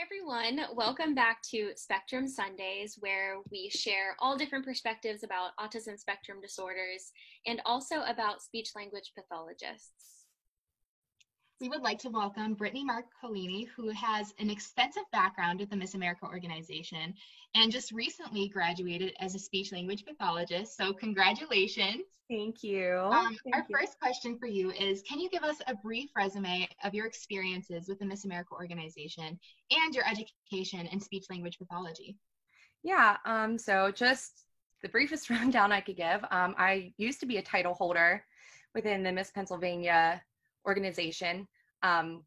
everyone. Welcome back to Spectrum Sundays, where we share all different perspectives about autism spectrum disorders and also about speech language pathologists we would like to welcome Brittany Marcolini, who has an extensive background with the Miss America organization and just recently graduated as a speech language pathologist. So, congratulations. Thank you. Um, Thank our you. first question for you is Can you give us a brief resume of your experiences with the Miss America organization and your education in speech language pathology? Yeah, um, so just the briefest rundown I could give. Um, I used to be a title holder within the Miss Pennsylvania organization. Um,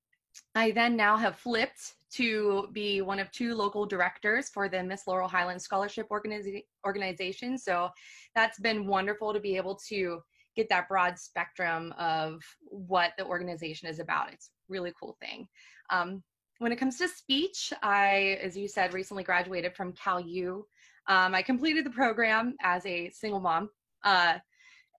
I then now have flipped to be one of two local directors for the Miss Laurel Highlands Scholarship Organiza- Organization. So that's been wonderful to be able to get that broad spectrum of what the organization is about. It's a really cool thing. Um, when it comes to speech, I, as you said, recently graduated from Cal U. Um, I completed the program as a single mom. Uh,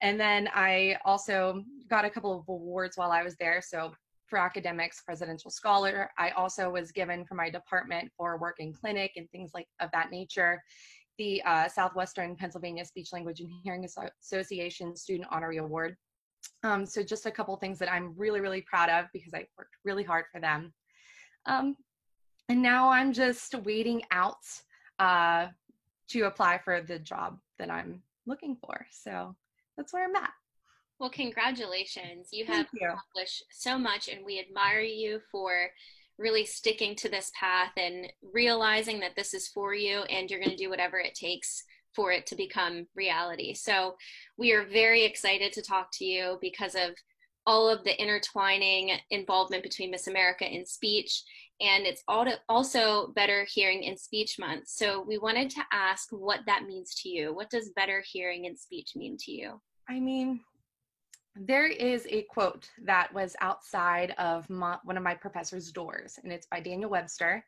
and then I also got a couple of awards while I was there. So for academics, presidential scholar. I also was given for my department for work in clinic and things like of that nature. The uh, Southwestern Pennsylvania Speech Language and Hearing Association Student Honorary Award. Um, so just a couple things that I'm really, really proud of because I worked really hard for them. Um, and now I'm just waiting out uh, to apply for the job that I'm looking for. So that's where I'm at. Well, congratulations. You have you. accomplished so much, and we admire you for really sticking to this path and realizing that this is for you and you're going to do whatever it takes for it to become reality. So, we are very excited to talk to you because of all of the intertwining involvement between Miss America and speech. And it's also Better Hearing and Speech Month. So, we wanted to ask what that means to you. What does better hearing and speech mean to you? I mean, there is a quote that was outside of my, one of my professor's doors, and it's by Daniel Webster.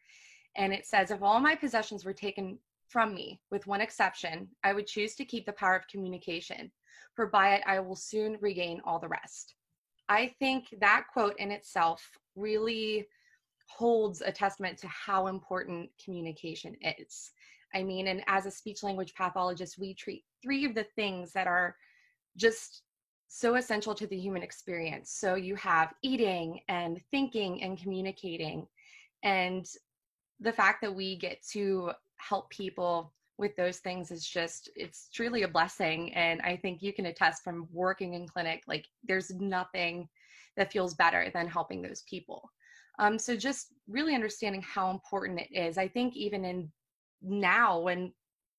And it says, If all my possessions were taken from me, with one exception, I would choose to keep the power of communication, for by it I will soon regain all the rest. I think that quote in itself really holds a testament to how important communication is. I mean, and as a speech language pathologist, we treat three of the things that are just so essential to the human experience. So you have eating and thinking and communicating. And the fact that we get to help people with those things is just it's truly a blessing and i think you can attest from working in clinic like there's nothing that feels better than helping those people um, so just really understanding how important it is i think even in now when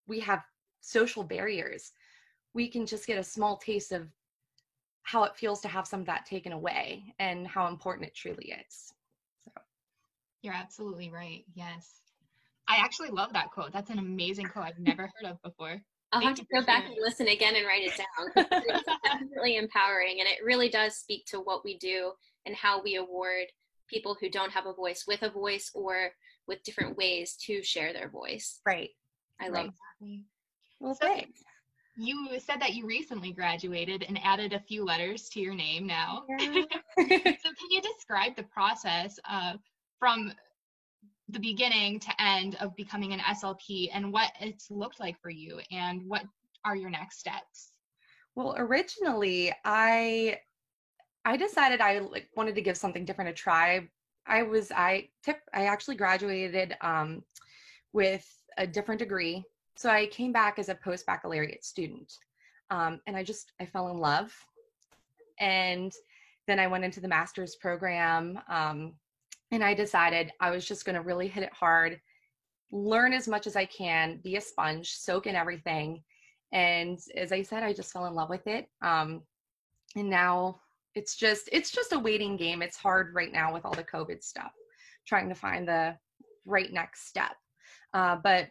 we have social barriers we can just get a small taste of how it feels to have some of that taken away and how important it truly is. So you're absolutely right. Yes. I actually love that quote. That's an amazing quote I've never heard of before. I'll Thank have to go back and listen again and write it down. it's definitely empowering and it really does speak to what we do and how we award people who don't have a voice with a voice or with different ways to share their voice. Right. I love that. Well, so, thanks you said that you recently graduated and added a few letters to your name now. Yeah. so can you describe the process uh, from the beginning to end of becoming an SLP and what it's looked like for you and what are your next steps? Well, originally I I decided I like, wanted to give something different a try. I was I tip I actually graduated um, with a different degree. So I came back as a post baccalaureate student, um, and I just I fell in love, and then I went into the master's program, um, and I decided I was just going to really hit it hard, learn as much as I can, be a sponge, soak in everything, and as I said, I just fell in love with it, um, and now it's just it's just a waiting game. It's hard right now with all the COVID stuff, trying to find the right next step. Uh, but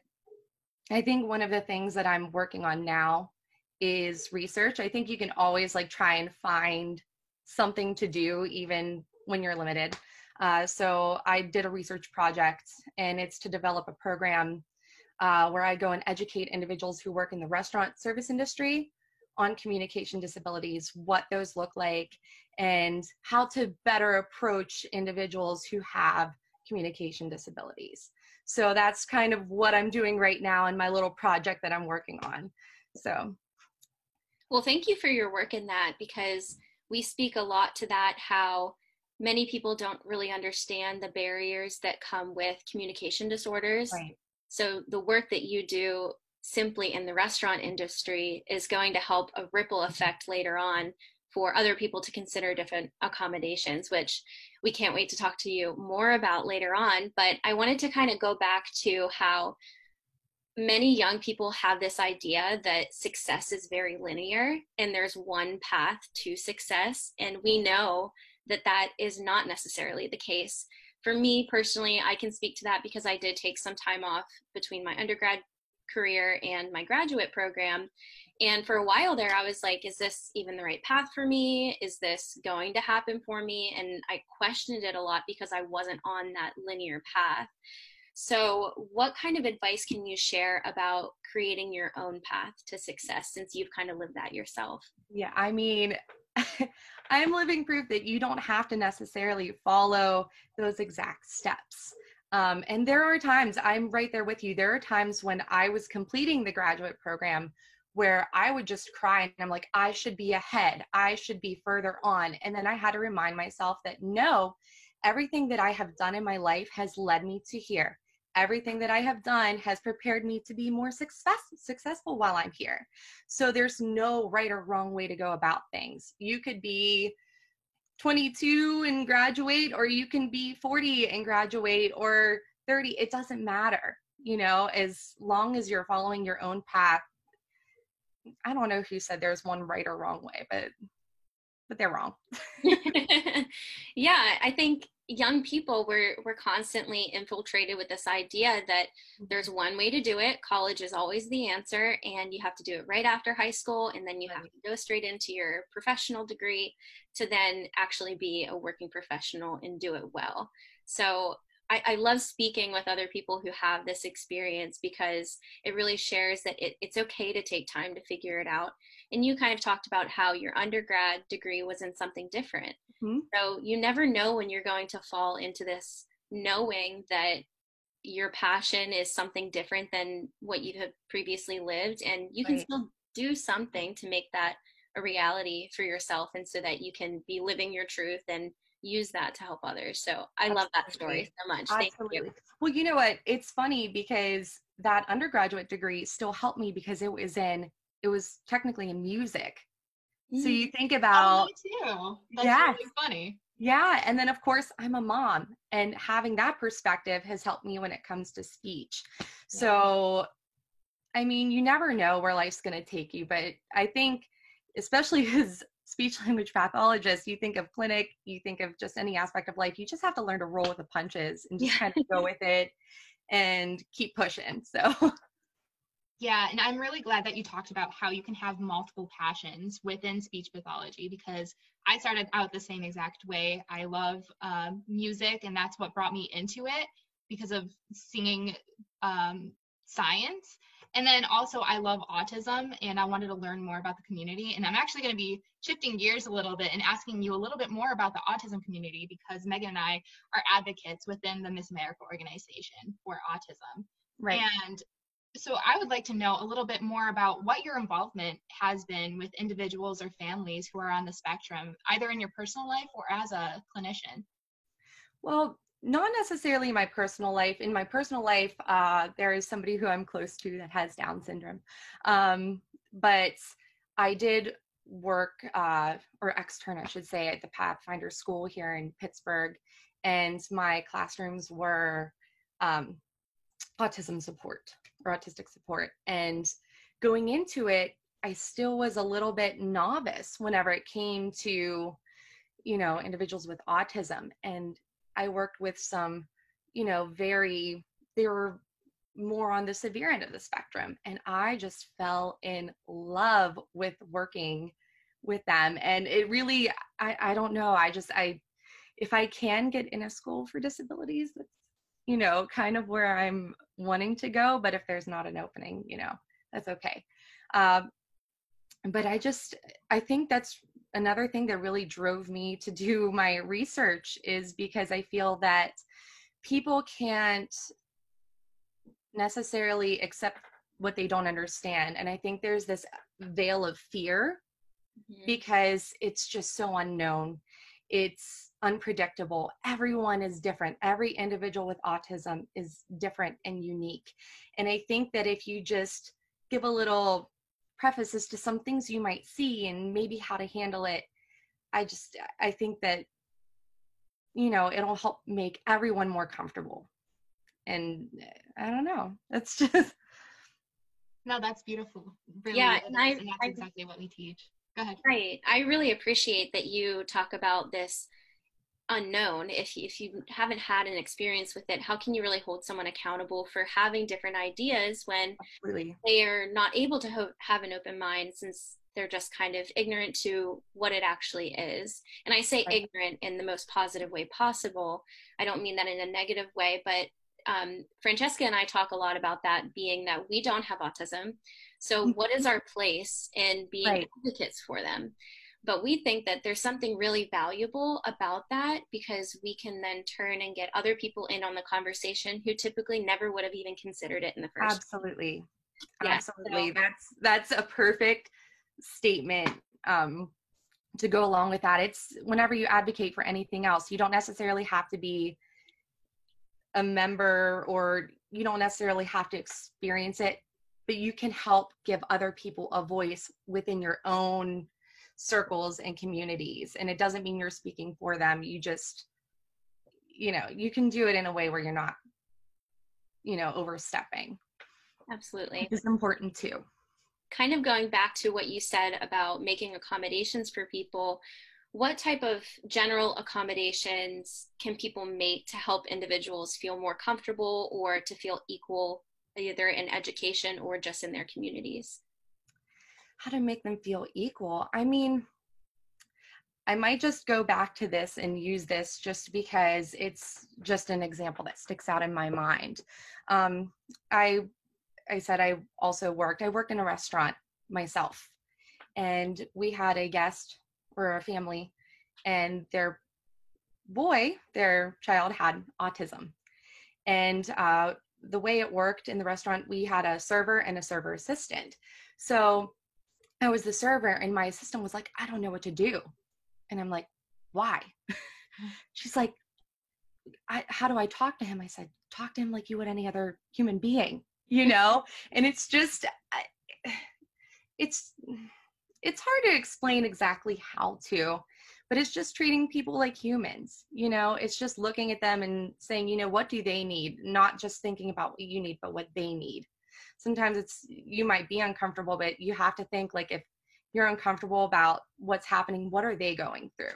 I think one of the things that I'm working on now is research. I think you can always like try and find something to do even when you're limited. Uh, so I did a research project and it's to develop a program uh, where I go and educate individuals who work in the restaurant service industry on communication disabilities, what those look like, and how to better approach individuals who have communication disabilities. So that's kind of what I'm doing right now in my little project that I'm working on. So, well, thank you for your work in that because we speak a lot to that how many people don't really understand the barriers that come with communication disorders. Right. So the work that you do simply in the restaurant industry is going to help a ripple effect later on for other people to consider different accommodations, which we can't wait to talk to you more about later on. But I wanted to kind of go back to how many young people have this idea that success is very linear and there's one path to success. And we know that that is not necessarily the case. For me personally, I can speak to that because I did take some time off between my undergrad career and my graduate program. And for a while there, I was like, is this even the right path for me? Is this going to happen for me? And I questioned it a lot because I wasn't on that linear path. So, what kind of advice can you share about creating your own path to success since you've kind of lived that yourself? Yeah, I mean, I'm living proof that you don't have to necessarily follow those exact steps. Um, and there are times, I'm right there with you. There are times when I was completing the graduate program where I would just cry and I'm like, I should be ahead. I should be further on. And then I had to remind myself that no, everything that I have done in my life has led me to here. Everything that I have done has prepared me to be more success, successful while I'm here. So there's no right or wrong way to go about things. You could be 22 and graduate, or you can be 40 and graduate, or 30. It doesn't matter, you know, as long as you're following your own path. I don't know who said there's one right or wrong way, but but they're wrong. yeah, I think young people we're we're constantly infiltrated with this idea that mm-hmm. there's one way to do it. College is always the answer and you have to do it right after high school and then you have to go straight into your professional degree to then actually be a working professional and do it well. So I, I love speaking with other people who have this experience because it really shares that it, it's okay to take time to figure it out and you kind of talked about how your undergrad degree was in something different mm-hmm. so you never know when you're going to fall into this knowing that your passion is something different than what you have previously lived and you can right. still do something to make that a reality for yourself and so that you can be living your truth and use that to help others so i Absolutely. love that story so much Absolutely. thank you well you know what it's funny because that undergraduate degree still helped me because it was in it was technically in music. Mm. So you think oh, about too. That's yeah, really funny. Yeah, and then of course I'm a mom, and having that perspective has helped me when it comes to speech. Yeah. So, I mean, you never know where life's going to take you, but I think, especially as speech language pathologist, you think of clinic, you think of just any aspect of life. You just have to learn to roll with the punches and just yeah. kind of go with it and keep pushing. So. Yeah, and I'm really glad that you talked about how you can have multiple passions within speech pathology because I started out the same exact way. I love um, music, and that's what brought me into it because of singing um, science. And then also, I love autism, and I wanted to learn more about the community. And I'm actually going to be shifting gears a little bit and asking you a little bit more about the autism community because Megan and I are advocates within the Miss America organization for autism. Right. And so I would like to know a little bit more about what your involvement has been with individuals or families who are on the spectrum, either in your personal life or as a clinician. Well, not necessarily my personal life. In my personal life, uh, there is somebody who I'm close to that has Down syndrome. Um, but I did work, uh, or extern, I should say, at the Pathfinder School here in Pittsburgh, and my classrooms were um, autism support or autistic support. And going into it, I still was a little bit novice whenever it came to, you know, individuals with autism. And I worked with some, you know, very, they were more on the severe end of the spectrum. And I just fell in love with working with them. And it really, I, I don't know, I just, I, if I can get in a school for disabilities, that's you know, kind of where I'm wanting to go. But if there's not an opening, you know, that's okay. Um, but I just, I think that's another thing that really drove me to do my research is because I feel that people can't necessarily accept what they don't understand. And I think there's this veil of fear mm-hmm. because it's just so unknown. It's unpredictable. Everyone is different. Every individual with autism is different and unique. And I think that if you just give a little preface as to some things you might see and maybe how to handle it, I just, I think that, you know, it'll help make everyone more comfortable. And eh, I don't know. That's just. No, that's beautiful. Really yeah, and, I, and that's I, exactly what we teach. Go ahead. Right. I really appreciate that you talk about this unknown if if you haven't had an experience with it how can you really hold someone accountable for having different ideas when Absolutely. they are not able to ho- have an open mind since they're just kind of ignorant to what it actually is and i say right. ignorant in the most positive way possible i don't mean that in a negative way but um, francesca and i talk a lot about that being that we don't have autism so mm-hmm. what is our place in being right. advocates for them but we think that there's something really valuable about that because we can then turn and get other people in on the conversation who typically never would have even considered it in the first absolutely. Yeah, absolutely. So. that's that's a perfect statement um, to go along with that. It's whenever you advocate for anything else you don't necessarily have to be a member or you don't necessarily have to experience it but you can help give other people a voice within your own circles and communities and it doesn't mean you're speaking for them. You just you know you can do it in a way where you're not you know overstepping. Absolutely. It's important too. Kind of going back to what you said about making accommodations for people what type of general accommodations can people make to help individuals feel more comfortable or to feel equal either in education or just in their communities how to make them feel equal. I mean, I might just go back to this and use this just because it's just an example that sticks out in my mind. Um, I I said I also worked. I worked in a restaurant myself, and we had a guest or a family, and their boy, their child had autism, and uh, the way it worked in the restaurant, we had a server and a server assistant. So I was the server and my assistant was like, I don't know what to do. And I'm like, why? Mm. She's like, how do I talk to him? I said, talk to him like you would any other human being, you know? and it's just, it's, it's hard to explain exactly how to, but it's just treating people like humans, you know? It's just looking at them and saying, you know, what do they need? Not just thinking about what you need, but what they need sometimes it's you might be uncomfortable but you have to think like if you're uncomfortable about what's happening what are they going through?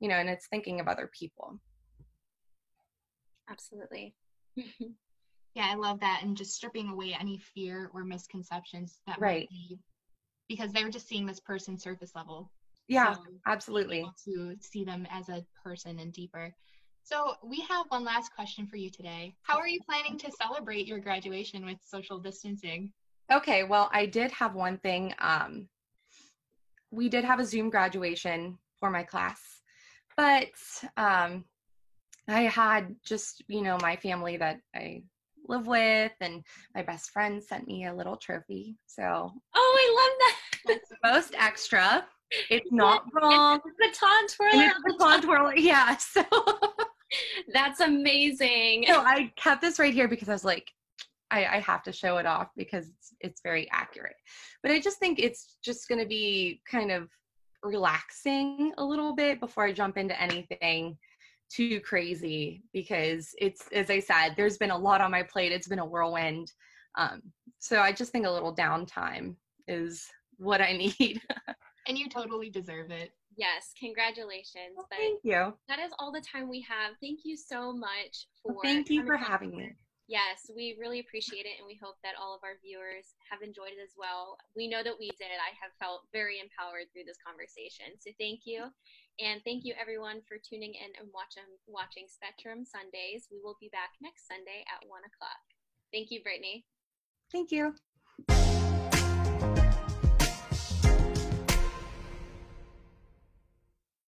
You know and it's thinking of other people. Absolutely. Yeah i love that and just stripping away any fear or misconceptions that right. be, because they're just seeing this person surface level. Yeah so absolutely. to see them as a person and deeper so we have one last question for you today. How are you planning to celebrate your graduation with social distancing? Okay, well, I did have one thing. Um, we did have a Zoom graduation for my class, but um, I had just, you know, my family that I live with and my best friend sent me a little trophy. So, oh, I love that. It's the most extra. It's not wrong. It's a baton twirler. It's a baton twirler. Yeah. So That's amazing. So I kept this right here because I was like, I, I have to show it off because it's, it's very accurate. But I just think it's just going to be kind of relaxing a little bit before I jump into anything too crazy because it's as I said, there's been a lot on my plate. It's been a whirlwind. Um, so I just think a little downtime is what I need. and you totally deserve it. Yes, congratulations. Well, thank you. That is all the time we have. Thank you so much for well, Thank you for having me. Yes, we really appreciate it and we hope that all of our viewers have enjoyed it as well. We know that we did. I have felt very empowered through this conversation. So thank you. And thank you everyone for tuning in and watching um, watching Spectrum Sundays. We will be back next Sunday at one o'clock. Thank you, Brittany. Thank you.